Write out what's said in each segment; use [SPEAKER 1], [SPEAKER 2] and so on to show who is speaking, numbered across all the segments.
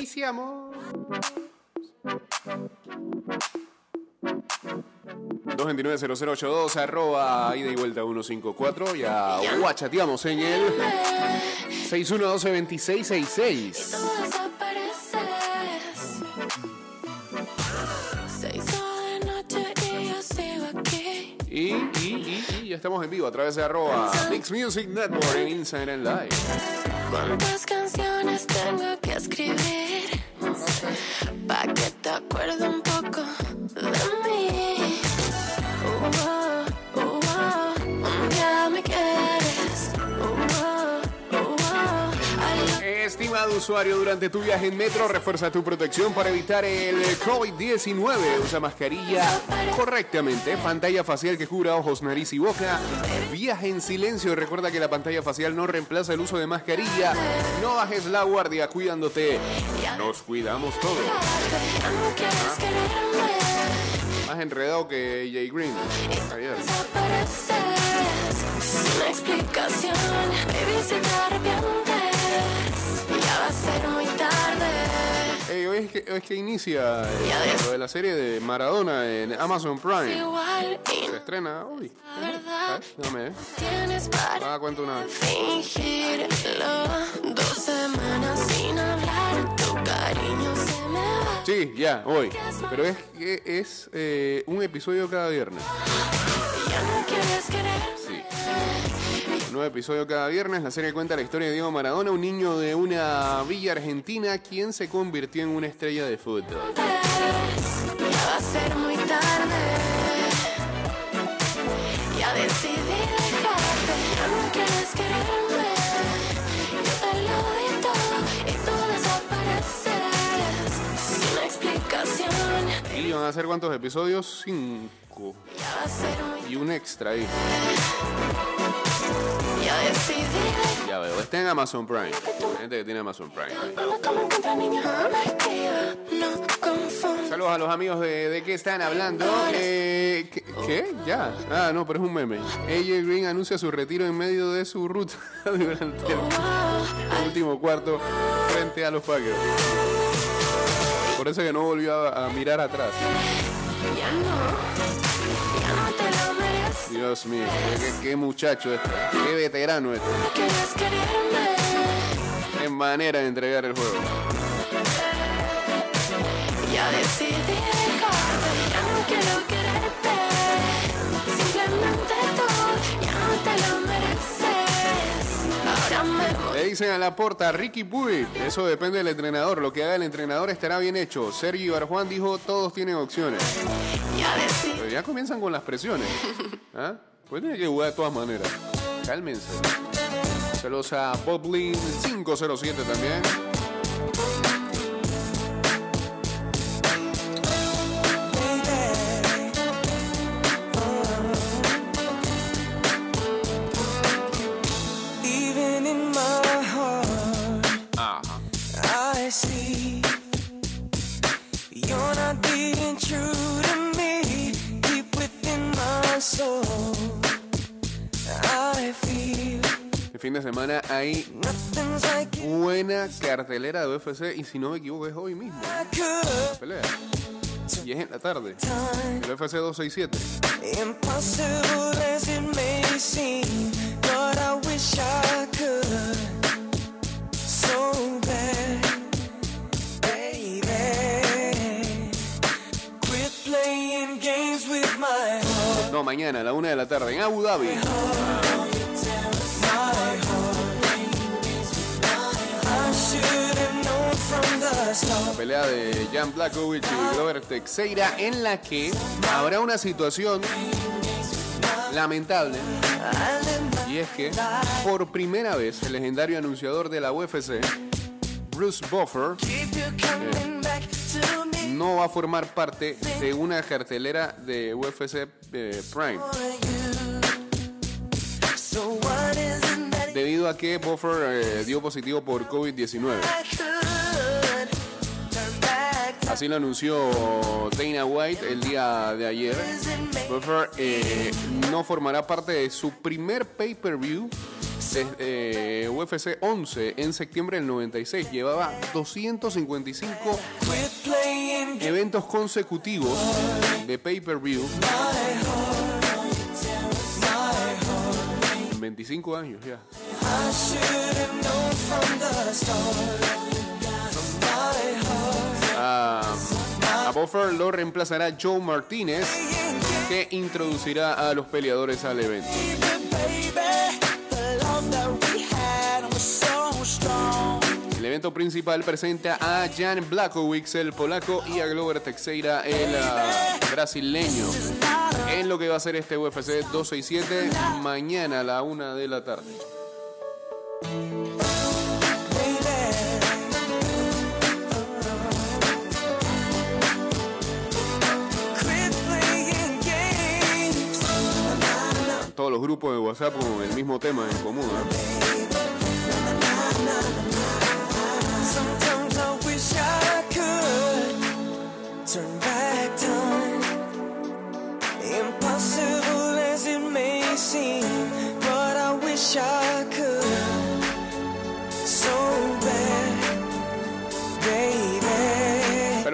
[SPEAKER 1] Iniciamos. 229-0082, arroba ida y vuelta 154. Ya guachateamos en el 6112-2666.
[SPEAKER 2] Tú desapareces. Se hizo de noche y yo sigo aquí.
[SPEAKER 1] Y, y, y, y ya estamos en vivo a través de arroba Mix Music Network en Instagram Live.
[SPEAKER 2] ¿Cuántas canciones tengo que escribir? Pa' que te acuerdes un
[SPEAKER 1] Usuario, durante tu viaje en metro, refuerza tu protección para evitar el COVID-19. Usa mascarilla correctamente, pantalla facial que cubra ojos, nariz y boca. Viaje en silencio. Recuerda que la pantalla facial no reemplaza el uso de mascarilla. No bajes la guardia cuidándote. Nos cuidamos todos. Más enredado que Jay Green. Ayer.
[SPEAKER 2] Sin explicación. Baby, te
[SPEAKER 1] es que, hoy es que inicia eh, lo de la serie de Maradona en Amazon Prime. Se estrena hoy.
[SPEAKER 2] la verdad
[SPEAKER 1] Déjame ver.
[SPEAKER 2] para
[SPEAKER 1] Ah, cuento una vez.
[SPEAKER 2] me.
[SPEAKER 1] Sí, ya, hoy. Pero es que es eh, un episodio cada viernes. Nuevo episodio cada viernes. La serie cuenta la historia de Diego Maradona, un niño de una villa argentina quien se convirtió en una estrella de fútbol.
[SPEAKER 2] Ya va a ser muy tarde. Ya decidí dejarte. Ya no quieres quererme. Yo te lo di todo y tú desapareces sin explicación.
[SPEAKER 1] ¿Y van a hacer cuántos episodios? Cinco. Y un extra ahí.
[SPEAKER 2] Ya
[SPEAKER 1] veo. Está en Amazon Prime. La gente que tiene Amazon Prime. Saludos a los amigos de, de qué están hablando. Eh, ¿qué, qué? ¿Ya? Ah, no, pero es un meme. AJ Green anuncia su retiro en medio de su ruta durante el último cuarto frente a los Packers. Por eso que no volvió a, a mirar atrás.
[SPEAKER 2] Ya no,
[SPEAKER 1] Dios mío, qué, muchacho este. Qué veterano este. Qué manera de entregar el juego.
[SPEAKER 2] Ya decidí
[SPEAKER 1] dicen a la porta, Ricky Puig. Eso depende del entrenador. Lo que haga el entrenador estará bien hecho. Sergio Barjuan dijo, todos tienen opciones. Pero ya comienzan con las presiones. ¿Ah? Pues tiene que jugar de todas maneras. Cálmense. Saludos a Boblin 507 también. Fin de semana hay buena cartelera de UFC y si no me equivoco es hoy mismo.
[SPEAKER 3] Could.
[SPEAKER 1] Pelea. Y es en la tarde. El UFC 267.
[SPEAKER 3] impossible as it may seem, but I wish I could. So bad, baby. Quit playing games with my heart.
[SPEAKER 1] No, mañana a la una de la tarde en Abu Dhabi.
[SPEAKER 3] Start.
[SPEAKER 1] pelea de Jan Blachowicz y Robert Teixeira en la que habrá una situación lamentable y es que por primera vez el legendario anunciador de la UFC Bruce Buffer no va a formar parte de una cartelera de UFC eh, Prime debido a que Buffer eh, dio positivo por COVID-19. Así lo anunció Dana White el día de ayer. Buffer eh, no formará parte de su primer pay-per-view desde eh, UFC 11 en septiembre del 96. Llevaba 255
[SPEAKER 3] Quit playing
[SPEAKER 1] eventos consecutivos de pay-per-view. 25 años ya. A, Buffer lo reemplazará Joe Martínez, que introducirá a los peleadores al evento. El evento principal presenta a Jan Blachowicz, el polaco, y a Glover Teixeira, el ah, brasileño. En lo que va a ser este UFC 267 mañana a la una de la tarde. Los grupos de WhatsApp con el mismo tema en común. ¿eh?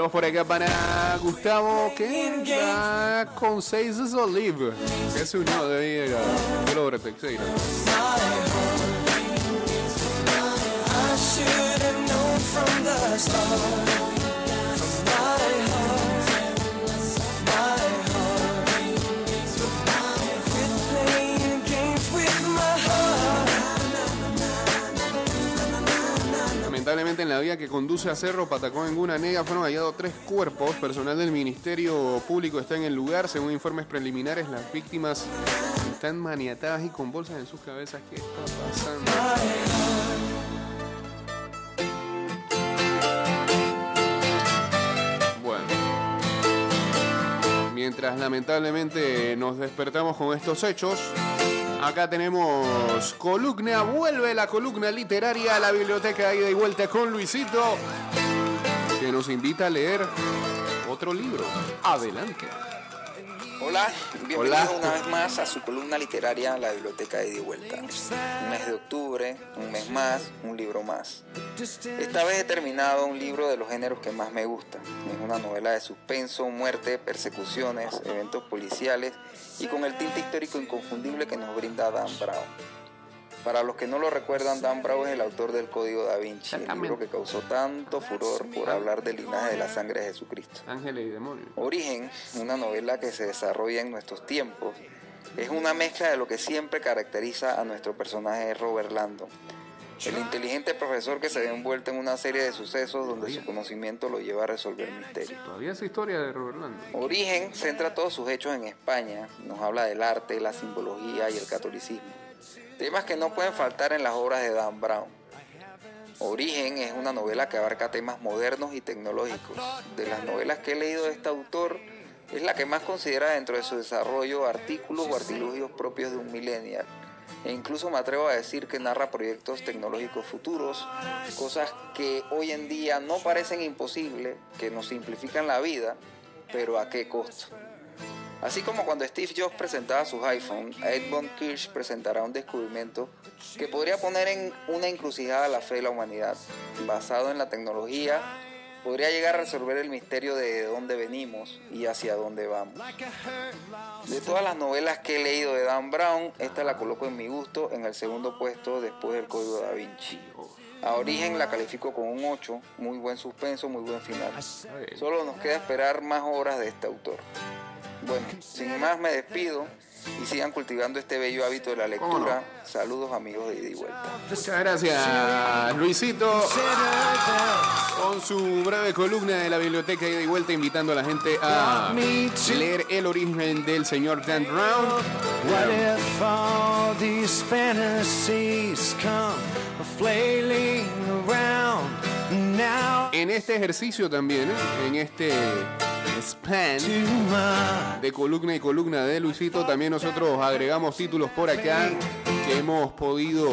[SPEAKER 1] Tenemos por acá para Gustavo, que está con 6 Olive, que se unió de ahí a Glover Teixeira.
[SPEAKER 3] I should have known from the start.
[SPEAKER 1] En la vía que conduce a Cerro Patacón en Gunanega fueron hallados tres cuerpos. Personal del Ministerio Público está en el lugar. Según informes preliminares, las víctimas están maniatadas y con bolsas en sus cabezas. ¿Qué está pasando? Bueno. Mientras lamentablemente nos despertamos con estos hechos, acá tenemos columna, vuelve la columna literaria a la biblioteca ida y vuelta con Luisito, que nos invita a leer otro libro. Adelante.
[SPEAKER 4] Hola, bienvenido
[SPEAKER 1] Hola.
[SPEAKER 4] una vez más a su columna literaria La Biblioteca de y Vuelta. Un mes de octubre, un mes más, un libro más. Esta vez he terminado un libro de los géneros que más me gusta. Es una novela de suspenso, muerte, persecuciones, eventos policiales y con el tinte histórico inconfundible que nos brinda Dan Brown. Para los que no lo recuerdan, Dan Brown es el autor del Código da Vinci, el libro que causó tanto furor por hablar del linaje de la sangre de Jesucristo.
[SPEAKER 1] Ángeles y demonios.
[SPEAKER 4] Origen, una novela que se desarrolla en nuestros tiempos, es una mezcla de lo que siempre caracteriza a nuestro personaje Robert Landon. El inteligente profesor que se ve envuelto en una serie de sucesos donde su conocimiento lo lleva a resolver misterios.
[SPEAKER 1] Todavía esa historia de Robert Landon.
[SPEAKER 4] Origen centra todos sus hechos en España, nos habla del arte, la simbología y el catolicismo. Temas que no pueden faltar en las obras de Dan Brown. Origen es una novela que abarca temas modernos y tecnológicos. De las novelas que he leído de este autor, es la que más considera dentro de su desarrollo artículos o artilugios propios de un millennial. E incluso me atrevo a decir que narra proyectos tecnológicos futuros, cosas que hoy en día no parecen imposibles, que nos simplifican la vida, pero a qué costo. Así como cuando Steve Jobs presentaba sus iPhone, Ed Von Kirsch presentará un descubrimiento que podría poner en una encrucijada la fe de la humanidad. Basado en la tecnología, podría llegar a resolver el misterio de dónde venimos y hacia dónde vamos. De todas las novelas que he leído de Dan Brown, esta la coloco en mi gusto en el segundo puesto después del Código da Vinci. A Origen la califico con un 8, muy buen suspenso, muy buen final. Solo nos queda esperar más obras de este autor. Bueno, sin más me despido y sigan cultivando este bello hábito de la lectura. Saludos amigos de ida y vuelta.
[SPEAKER 1] Muchas gracias, Luisito. Con su breve columna de la biblioteca ida y vuelta, invitando a la gente a leer el origen del señor Dan Brown.
[SPEAKER 3] What if all these fantasies come flailing around now
[SPEAKER 1] En este ejercicio también, ¿eh? en este span de columna y columna de Luisito, también nosotros agregamos títulos por acá que hemos podido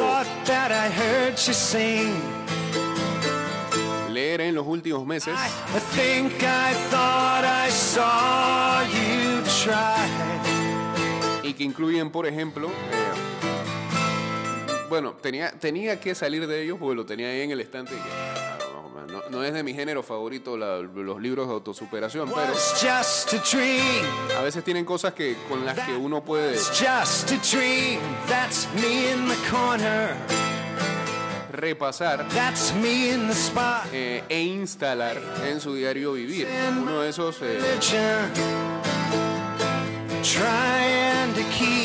[SPEAKER 1] leer en los últimos meses. Y que incluyen, por ejemplo, eh, bueno, tenía, tenía que salir de ellos porque lo tenía ahí en el estante. que, no, es de mi género favorito la- los libros de autosuperación, pero
[SPEAKER 3] a
[SPEAKER 1] veces tienen cosas que con las que uno puede
[SPEAKER 3] It's just a dream. That's me in the corner.
[SPEAKER 1] repasar
[SPEAKER 3] That's me in the spot.
[SPEAKER 1] eh, e instalar en su diario vivir. Uno de esos, eh,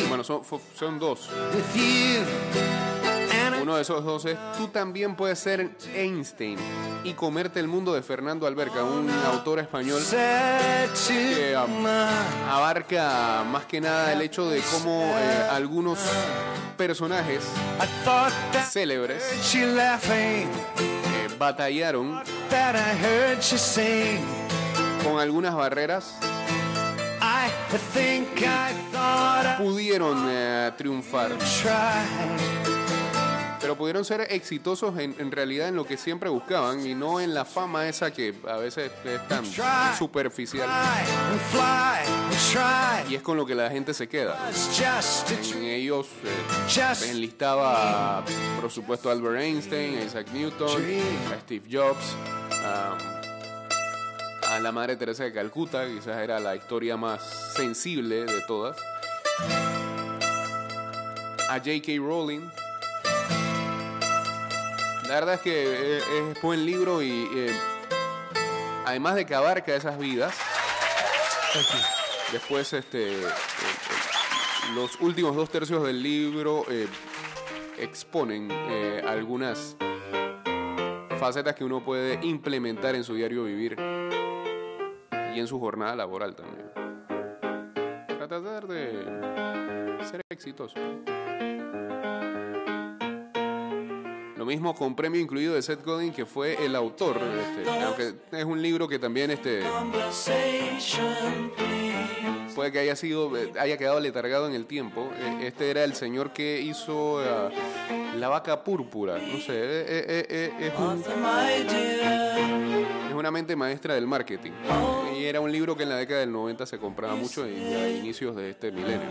[SPEAKER 1] bueno, son dos. Uno de esos dos es, tú también puedes ser Einstein y comerte el mundo de Fernando Alberca, un autor español que abarca más que nada el hecho de cómo eh, algunos personajes célebres eh, batallaron con algunas barreras, pudieron eh, triunfar. Pero pudieron ser exitosos en, en realidad en lo que siempre buscaban y no en la fama esa que a veces es tan superficial y es con lo que la gente se queda. En ellos eh, enlistaba, por supuesto, a Albert Einstein, a Isaac Newton, a Steve Jobs, a, a la Madre Teresa de Calcuta, quizás era la historia más sensible de todas, a J.K. Rowling. La verdad es que eh, es buen libro y eh, además de que abarca esas vidas, después este, eh, los últimos dos tercios del libro exponen algunas facetas que uno puede implementar en su diario vivir y en su jornada laboral también. Para tratar de ser exitoso. Mismo con premio incluido de Seth Godin, que fue el autor, este, aunque es un libro que también este, puede que haya sido eh, haya quedado letargado en el tiempo. Eh, este era el señor que hizo eh, la vaca púrpura no sé eh, eh, es, un- es una mente maestra del marketing. Y era un libro que en la década del 90 se compraba mucho y a inicios de este milenio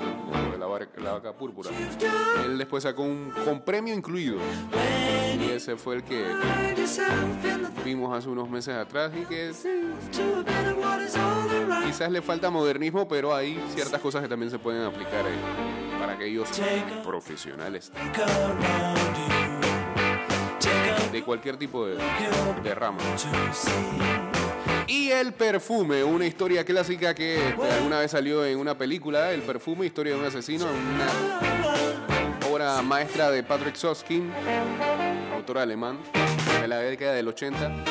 [SPEAKER 1] de la, la vaca púrpura. Él después sacó un con premio incluido. Y ese fue el que vimos hace unos meses atrás y que. Quizás le falta modernismo, pero hay ciertas cosas que también se pueden aplicar eh, para aquellos profesionales cualquier tipo de, de rama. Y el perfume, una historia clásica que este, alguna vez salió en una película, El perfume, historia de un asesino, una obra maestra de Patrick Soskin, autor alemán, de la década del 80,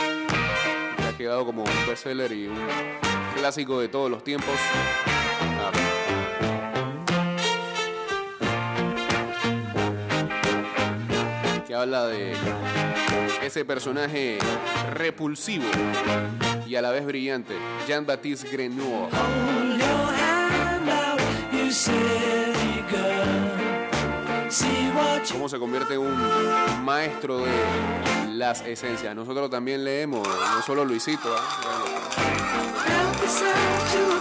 [SPEAKER 1] que ha quedado como un bestseller y un clásico de todos los tiempos. Ah, habla de ese personaje repulsivo y a la vez brillante, Jean-Baptiste Grenoir. Cómo se convierte en un maestro de las esencias. Nosotros también leemos, no solo Luisito.
[SPEAKER 3] to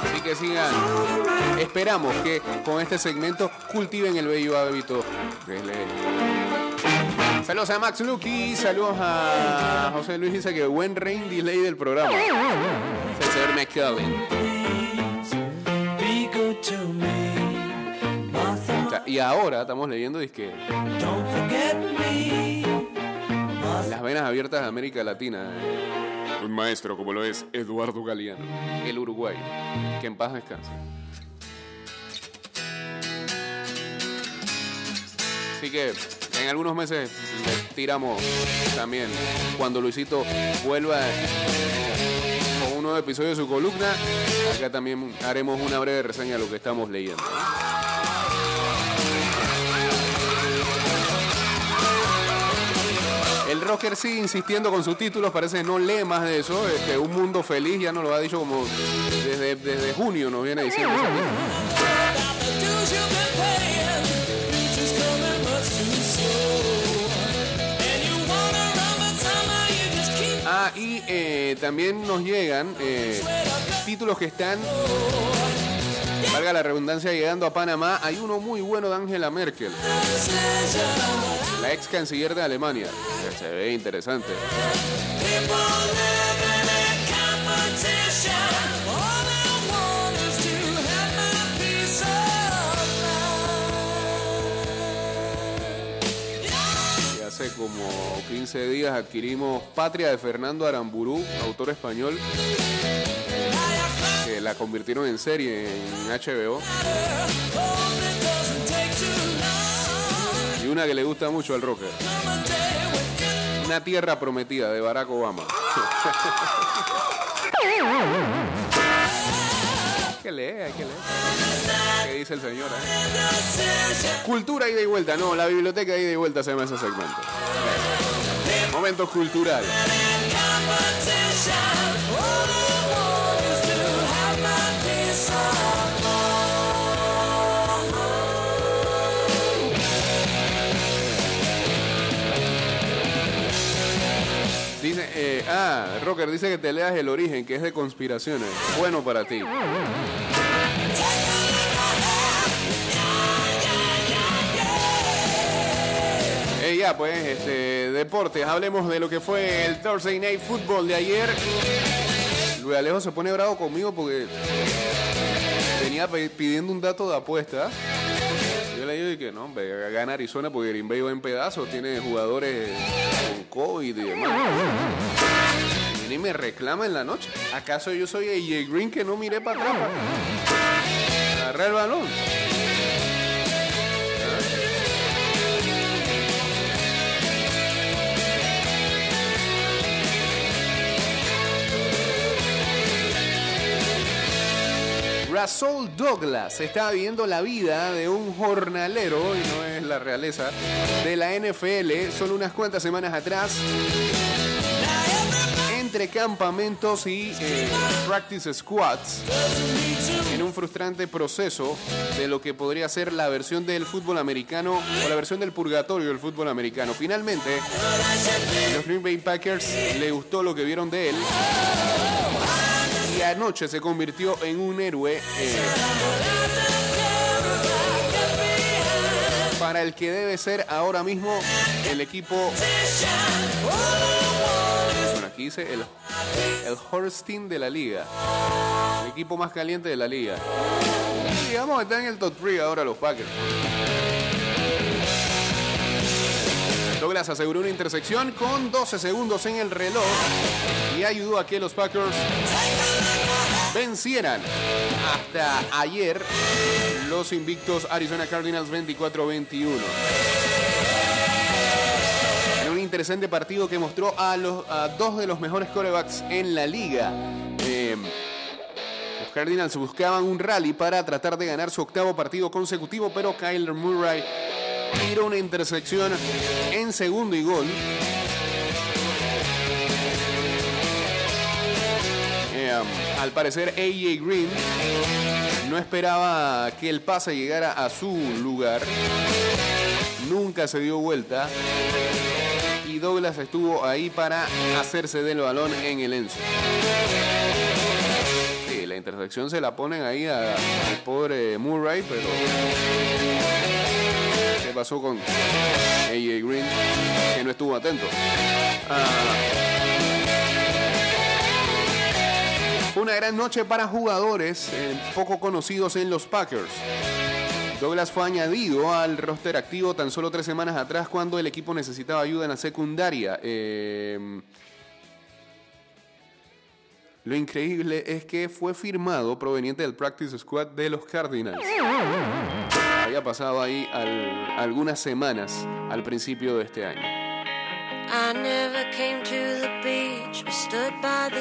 [SPEAKER 1] Así que sigan. Esperamos que con este segmento cultiven el bello hábito de leer. Saludos a Max Lucky, saludos a José Luis dice que buen rain delay del programa. O sea, Y ahora estamos leyendo que
[SPEAKER 3] don't forget me.
[SPEAKER 1] las venas abiertas de América Latina. eh, Un maestro como lo es Eduardo Galeano, el Uruguay. Que en paz descanse. Así que en algunos meses tiramos también cuando Luisito vuelva con un nuevo episodio de su columna. Acá también haremos una breve reseña de lo que estamos leyendo. El rocker sigue insistiendo con sus títulos, parece que no lee más de eso. Este, un mundo feliz ya nos lo ha dicho como desde, desde junio, nos viene diciendo. Y eh, también nos llegan eh, títulos que están Valga la redundancia, llegando a Panamá, hay uno muy bueno de Angela Merkel, la ex canciller de Alemania. Se ve interesante. Como 15 días adquirimos Patria de Fernando Aramburú, autor español, que la convirtieron en serie en HBO. Y una que le gusta mucho al rocker. Una tierra prometida de Barack Obama. hay que leer, hay que leer. ¿Qué dice el señor? eh? Cultura ida y vuelta. No, la biblioteca ida y vuelta se llama ese segmento. Momento cultural. Dice, eh, ah, Rocker dice que te leas El Origen, que es de conspiraciones. Bueno para ti. Pues, este, deportes. Hablemos de lo que fue el Thursday Night Football de ayer. Luis Alejo se pone bravo conmigo porque venía pidiendo un dato de apuesta. Yo le digo que no, hombre, gana Arizona porque Green Bay va en pedazos, tiene jugadores con COVID y demás. Viene y me reclama en la noche. ¿Acaso yo soy AJ Green que no miré para atrás? Agarré el balón. Russell Douglas está viviendo la vida de un jornalero, y no es la realeza, de la NFL. Solo unas cuantas semanas atrás, entre campamentos y eh, practice squads, en un frustrante proceso de lo que podría ser la versión del fútbol americano o la versión del purgatorio del fútbol americano. Finalmente, los Green Bay Packers le gustó lo que vieron de él anoche se convirtió en un héroe eh, para el que debe ser ahora mismo el equipo. Bueno, aquí dice el, el Holstein de la liga, el equipo más caliente de la liga. Y digamos que están en el top 3 ahora los Packers. Douglas aseguró una intersección con 12 segundos en el reloj y ayudó a que los Packers vencieran hasta ayer los invictos Arizona Cardinals 24-21. En un interesante partido que mostró a, los, dos de los mejores corebacks en la liga. Eh, los Cardinals buscaban un rally para tratar de ganar su octavo partido consecutivo, pero Kyler Murray tiró una intersección en segundo y gol. Eh, al parecer AJ Green no esperaba que el pase llegara a su lugar. Nunca se dio vuelta. Y Douglas estuvo ahí para hacerse del balón en el Enzo. La intersección se la ponen ahí al pobre Murray, pero ¿Qué pasó con AJ Green? Que no estuvo atento. Ah. Una gran noche para jugadores eh, poco conocidos en los Packers. Douglas fue añadido al roster activo tan solo tres semanas atrás cuando el equipo necesitaba ayuda en la secundaria. Eh, lo increíble es que fue firmado proveniente del practice squad de los Cardinals. Había pasado ahí al- algunas semanas al principio de este año.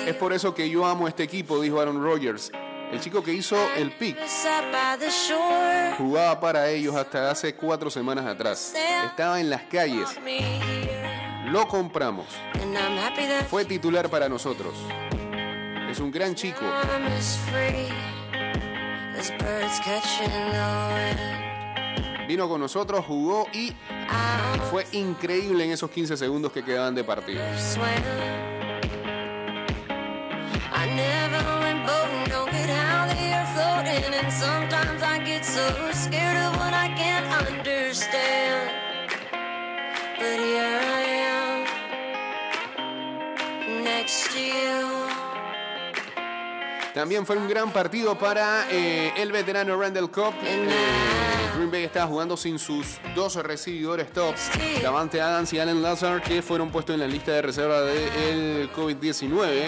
[SPEAKER 1] Es por eso que yo amo este equipo, dijo Aaron Rodgers. El chico que hizo el pick jugaba para ellos hasta hace cuatro semanas atrás. Estaba en las calles. Lo compramos. Fue titular para nosotros. Es un gran chico. Vino con nosotros, jugó y fue increíble en esos 15 segundos que quedaban de partido. También fue un gran partido para eh, el veterano Randall Cobb. Eh, Green Bay estaba jugando sin sus dos recibidores top, Davante Adams y Allen Lazar, que fueron puestos en la lista de reserva del COVID-19.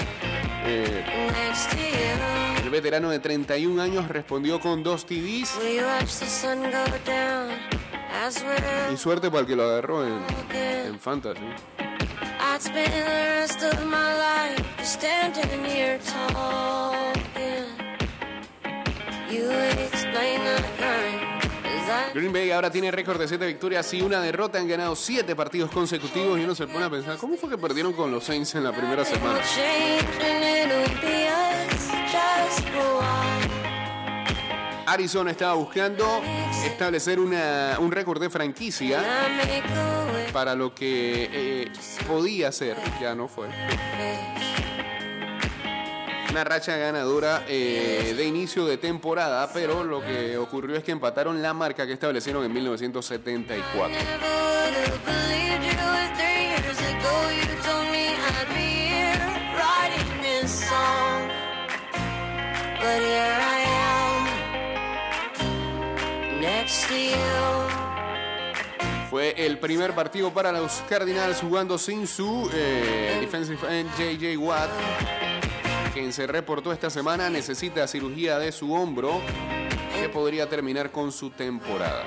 [SPEAKER 1] Eh,
[SPEAKER 2] Next to you.
[SPEAKER 1] el veterano de 31 años respondió con dos TDs y suerte para el que lo agarró en, en Fantasy.
[SPEAKER 2] You explain the crime.
[SPEAKER 1] Green Bay ahora tiene récord de 7 victorias y una derrota. Han ganado 7 partidos consecutivos y uno se pone a pensar, ¿cómo fue que perdieron con los Saints en la primera semana? Arizona estaba buscando establecer un récord de franquicia para lo que eh, podía ser, ya no fue. Una racha ganadora eh, de inicio de temporada, pero lo que ocurrió es que empataron la marca que establecieron en 1974.
[SPEAKER 2] Never would've believed you if three years ago you told me I'd be here writing this song. But here I am, next to you.
[SPEAKER 1] Fue el primer partido para los Cardinals jugando sin su eh, defensive end JJ Watt, quien se reportó esta semana necesita cirugía de su hombro que podría terminar con su temporada.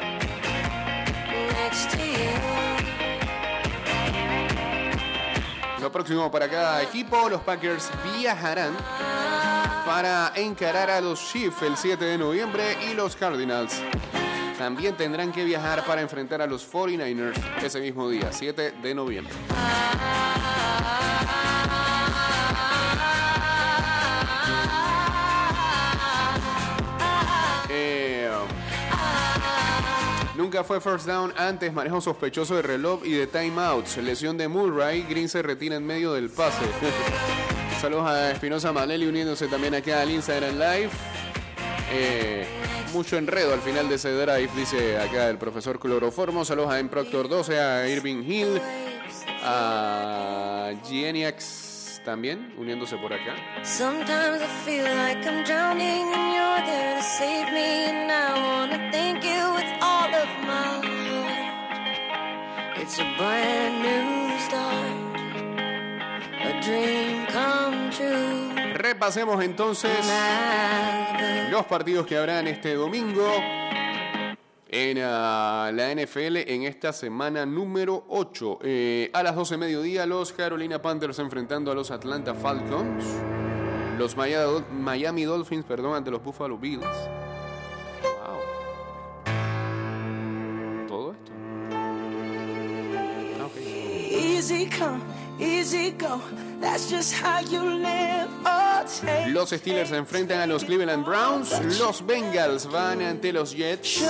[SPEAKER 1] Lo próximo para cada equipo, los Packers viajarán para encarar a los Chiefs el 7 de noviembre y los Cardinals también tendrán que viajar para enfrentar a los 49ers ese mismo día, 7 de noviembre. Nunca fue first down antes, manejo sospechoso de reloj y de timeouts. Lesión de Murray, Green se retira en medio del pase. Saludos a Espinosa Maleli uniéndose también acá al Instagram Live. Eh, mucho enredo al final de ese drive, dice acá el profesor Cloroformo. Saludos a M. Proctor 12, a Irving Hill, a Geniax también uniéndose por acá.
[SPEAKER 2] Sometimes I feel like I'm drowning thank you It's a brand new start, a dream come true.
[SPEAKER 1] Repasemos entonces los partidos que habrán este domingo en ah, la NFL en esta semana número 8. Eh, a las 12 de mediodía, los Carolina Panthers enfrentando a los Atlanta Falcons. Los Miami Dolphins, perdón, ante los Buffalo Bills. Los Steelers se enfrentan a los Cleveland Browns. Los Bengals van ante los Jets.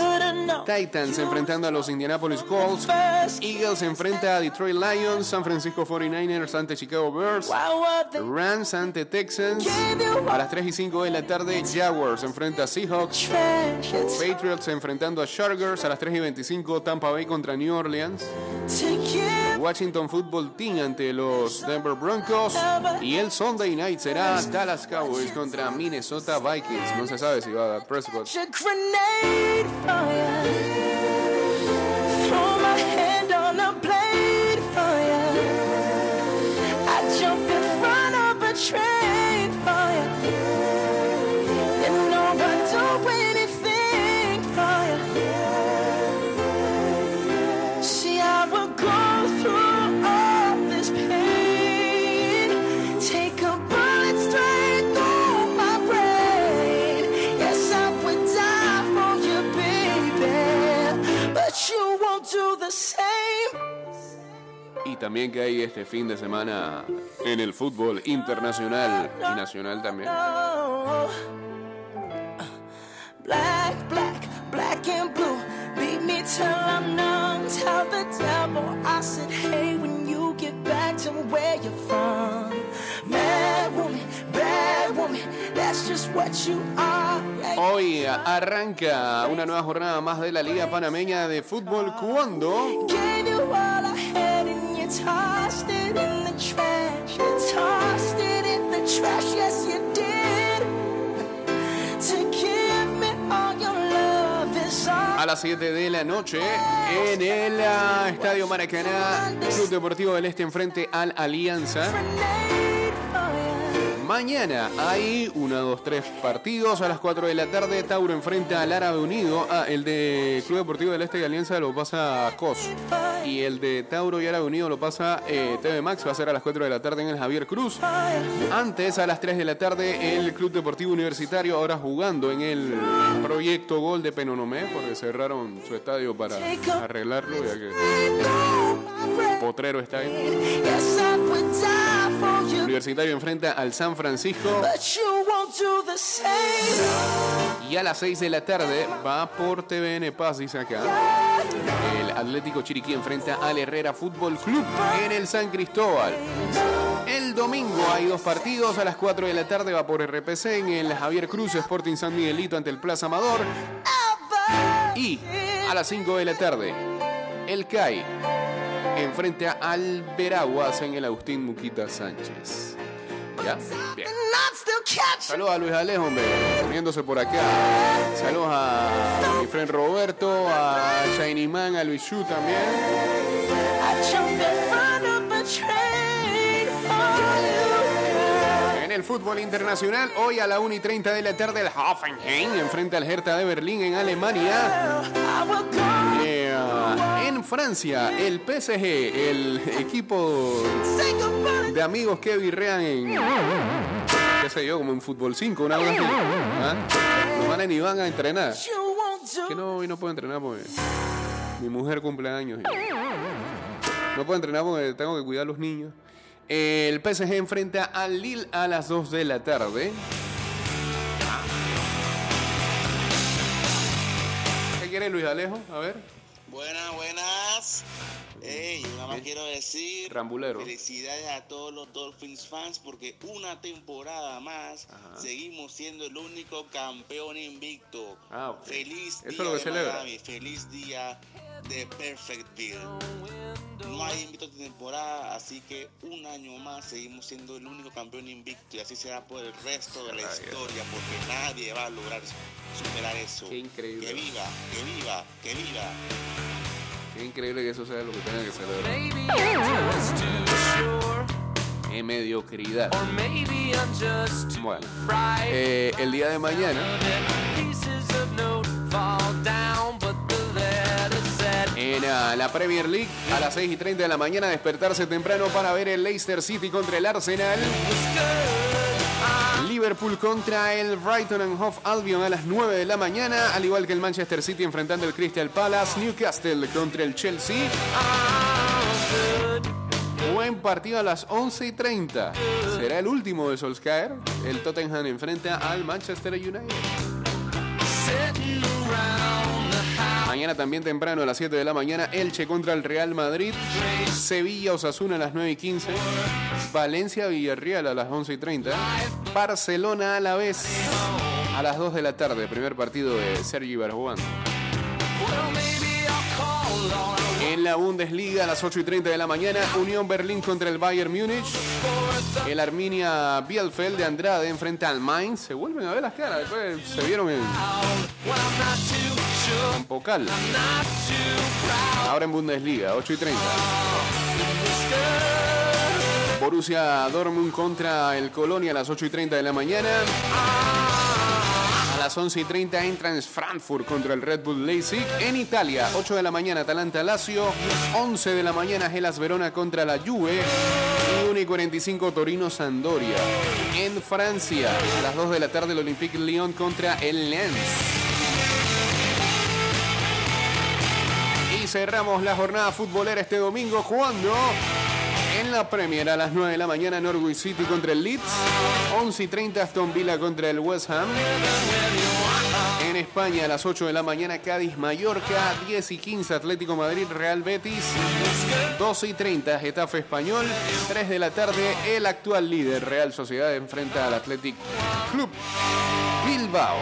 [SPEAKER 1] Titans enfrentando a los Indianapolis Colts. Eagles enfrenta a Detroit Lions. San Francisco 49ers ante Chicago Bears. Rams ante Texans. A las 3 y 5 de la tarde, Jaguars enfrenta a Seahawks. Patriots enfrentando a Chargers. A las 3 y 25, Tampa Bay contra New Orleans. Washington Football Team ante los Denver Broncos. Y el Sunday night será Dallas Cowboys contra Minnesota Vikings. No se sabe si va a dar Prescott. También que hay este fin de semana en el fútbol internacional y nacional también.
[SPEAKER 3] Black, black, black and blue. Beat me till I'm numb. Tell the devil I said, hey, when you get back to where you're from. Mad woman, bad woman, that's just what you are. Yeah,
[SPEAKER 1] Hoy arranca una nueva jornada más de la Liga Panameña de Fútbol cuando a las 7 de la noche en el ah, Estadio Maracaná, Club Deportivo del Este enfrente al Alianza. Mañana hay 1, 2, 3 partidos a las 4 de la tarde. Tauro enfrenta al Árabe Unido. Ah, el de Club Deportivo del Este y Alianza lo pasa COS. Y el de Tauro y Árabe Unido lo pasa eh, TV Max. Va a ser a las 4 de la tarde en el Javier Cruz. Antes, a las 3 de la tarde, el Club Deportivo Universitario, ahora jugando en el proyecto Gol de Penonomé, porque cerraron su estadio para arreglarlo, potrero está ahí. Universitario enfrenta al San Francisco. Y a las 6 de la tarde va por TVN Paz, dice acá. El Atlético Chiriquí enfrenta al Herrera Fútbol Club en el San Cristóbal. El domingo hay dos partidos. A las 4 de la tarde va por RPC en el Javier Cruz Sporting San Miguelito ante el Plaza Amador. Y a las 5 de la tarde, el CAI enfrenta al Veraguas en el Agustín Muquita Sánchez. ¿Ya? Bien. Saludos a Luis Alejo, hombre, poniéndose por acá. Saludos a mi friend Roberto, a Shiny Man, a Luis Yu también. En el fútbol internacional, hoy a la 1 y 30 de la tarde, el Hoffenheim enfrenta al Hertha de Berlín en Alemania. Eh, Francia, el PSG, el equipo de amigos que virrean en. qué sé yo, como en fútbol 5, una vez así. ¿Ah? Los manes ni van a entrenar. Que no, hoy no puedo entrenar porque mi mujer cumple años. no puedo entrenar porque tengo que cuidar a los niños. El PSG enfrenta al Lille a las 2 de la tarde. ¿Qué quiere Luis Alejo? A ver.
[SPEAKER 5] Buenas, buenas. Ey, yo nada más quiero decir
[SPEAKER 1] Rambulero.
[SPEAKER 5] felicidades a todos los Dolphins fans porque una temporada más seguimos siendo el único campeón invicto.
[SPEAKER 1] Ah.
[SPEAKER 5] Feliz
[SPEAKER 1] Eso es
[SPEAKER 5] día
[SPEAKER 1] lo que
[SPEAKER 5] de. Miami, feliz día de Perfectville. No hay invicto de temporada, así que un año más seguimos siendo el único campeón invicto y así será por el resto de la
[SPEAKER 1] Ay,
[SPEAKER 5] historia porque nadie va a lograr superar eso.
[SPEAKER 1] Qué increíble.
[SPEAKER 5] Que viva, que viva, que viva.
[SPEAKER 1] Qué increíble que eso sea lo que tenga que celebrar. Qué mediocridad. Bueno, eh, el día de mañana La Premier League, a las 6 y 30 de la mañana, despertarse temprano para ver el Leicester City contra el Arsenal. Liverpool contra el Brighton and Hove Albion a las 9 de la mañana, al igual que el Manchester City enfrentando el Crystal Palace, Newcastle contra el Chelsea. Buen partido a las 11 y 30. Será el último de Solskjaer. El Tottenham enfrenta al Manchester United. Mañana también temprano a las 7 de la mañana, Elche contra el Real Madrid, Sevilla Osasuna a las 9 y 15, Valencia Villarreal a las 11 y 30, Barcelona a la vez a las 2 de la tarde, primer partido de Sergi Barjuan. Bundesliga a las 8 y 30 de la mañana, Unión Berlín contra el Bayern Múnich, el Arminia Bielefeld de Andrade enfrenta al Mainz, se vuelven a ver las caras, después se vieron en, en Pocal, ahora en Bundesliga, 8 y 30. Borussia Dortmund contra el Colonia a las 8 y 30 de la mañana. Las 11 y 30 entran Frankfurt contra el Red Bull Leipzig. En Italia, 8 de la mañana Atalanta Lazio. 11 de la mañana Gelas Verona contra la Juve. Y 1 y 45 Torino Sandoria. En Francia, a las 2 de la tarde el Olympique Lyon contra el Lens. Y cerramos la jornada futbolera este domingo jugando en la Premier a las 9 de la mañana Norwich City contra el Leeds, 11 y 30 Aston Villa contra el West Ham. En España a las 8 de la mañana Cádiz Mallorca, 10 y 15 Atlético Madrid Real Betis, 12 y 30 Getafe Español, 3 de la tarde el actual líder Real Sociedad enfrenta al Athletic Club Bilbao.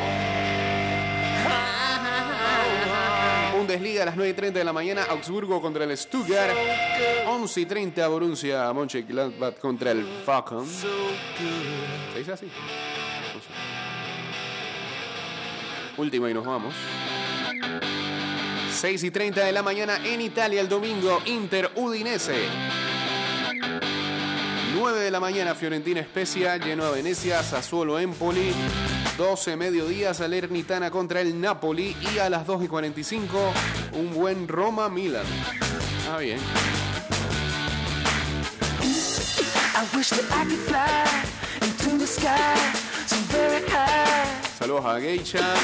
[SPEAKER 1] Bundesliga a las 9 y 30 de la mañana, Augsburgo contra el Stuttgart. 11 y 30, Borussia Mönchengladbach contra el Falcon. ¿Se dice así? No sé. Última y nos vamos. 6 y 30 de la mañana en Italia el domingo, Inter Udinese. 9 de la mañana, Fiorentina Especia, lleno a Venecia, Sassuolo Empoli. 12 mediodía, Salernitana contra el Napoli. Y a las 2 y 45, un buen Roma Milan. Ah, bien. Saludos a Geisha. Ah,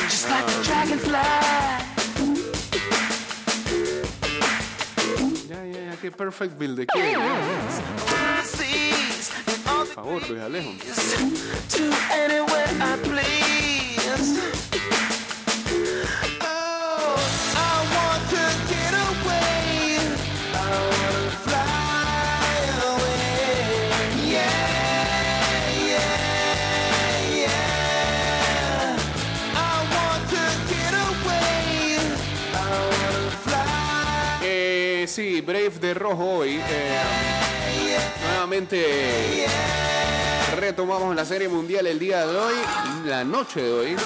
[SPEAKER 1] ya, ya, ya, qué perfect build de qué. Favor, Luis Alejo. Eh, sí, Brave de rojo hoy. eh, nuevamente retomamos la serie mundial el día de hoy, la noche de hoy.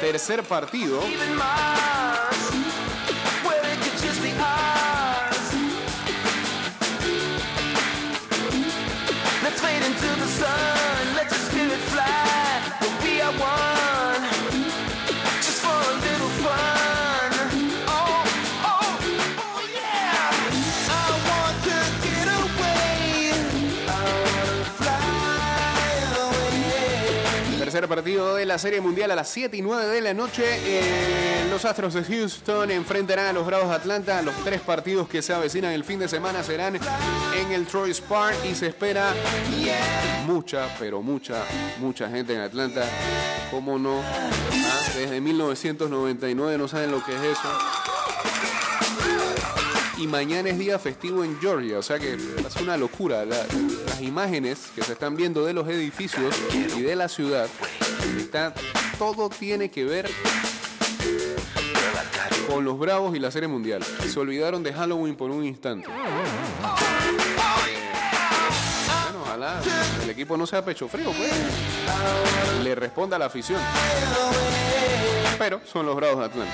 [SPEAKER 1] Tercer partido. Partido de la serie mundial a las 7 y 9 de la noche. Eh, los Astros de Houston enfrentarán a los Bravos de Atlanta. Los tres partidos que se avecinan el fin de semana serán en el Troy Park y se espera mucha, pero mucha, mucha gente en Atlanta. ¿Cómo no? Ah, Desde 1999 no saben lo que es eso. Y mañana es día festivo en Georgia, o sea que es una locura. La- las imágenes que se están viendo de los edificios y de la ciudad, todo tiene que ver con los Bravos y la Serie Mundial. Se olvidaron de Halloween por un instante. Bueno, ojalá el equipo no sea pecho frío, pues. Le responda la afición. Pero son los Bravos de Atlanta.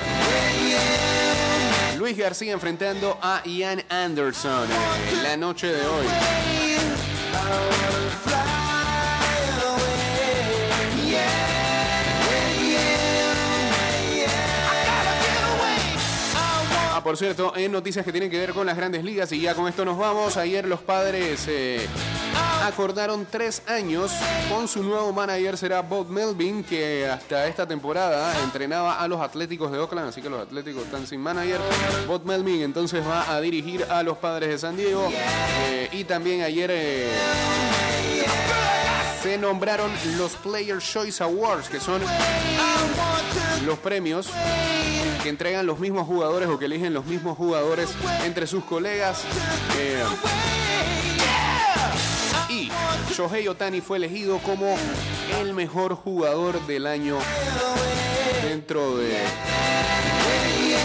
[SPEAKER 1] Luis García enfrentando a Ian Anderson en la noche de hoy. Por cierto, en noticias que tienen que ver con las grandes ligas y ya con esto nos vamos. Ayer los padres eh, acordaron tres años con su nuevo manager, será Bob Melvin, que hasta esta temporada entrenaba a los Atléticos de Oakland, así que los Atléticos están sin manager. Bob Melvin entonces va a dirigir a los padres de San Diego eh, y también ayer... eh, se nombraron los Player Choice Awards, que son los premios que entregan los mismos jugadores o que eligen los mismos jugadores entre sus colegas. Eh, y Shohei Otani fue elegido como el mejor jugador del año dentro de,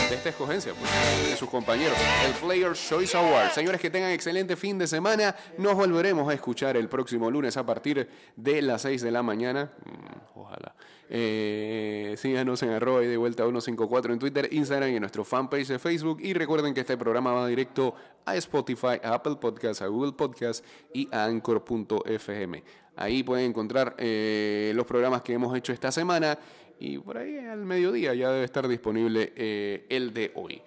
[SPEAKER 1] de esta escogencia, pues, de sus compañeros. El Player Choice Award. Señores, que tengan excelente fin de semana. Nos volveremos a escuchar el próximo lunes a partir de las 6 de la mañana. Mm, ojalá. Eh, síganos en arroba y de vuelta 154 en Twitter, Instagram y en nuestro fanpage de Facebook. Y recuerden que este programa va directo a Spotify, a Apple Podcasts, a Google Podcasts y a Anchor.fm. Ahí pueden encontrar eh, los programas que hemos hecho esta semana y por ahí al mediodía ya debe estar disponible eh, el de hoy.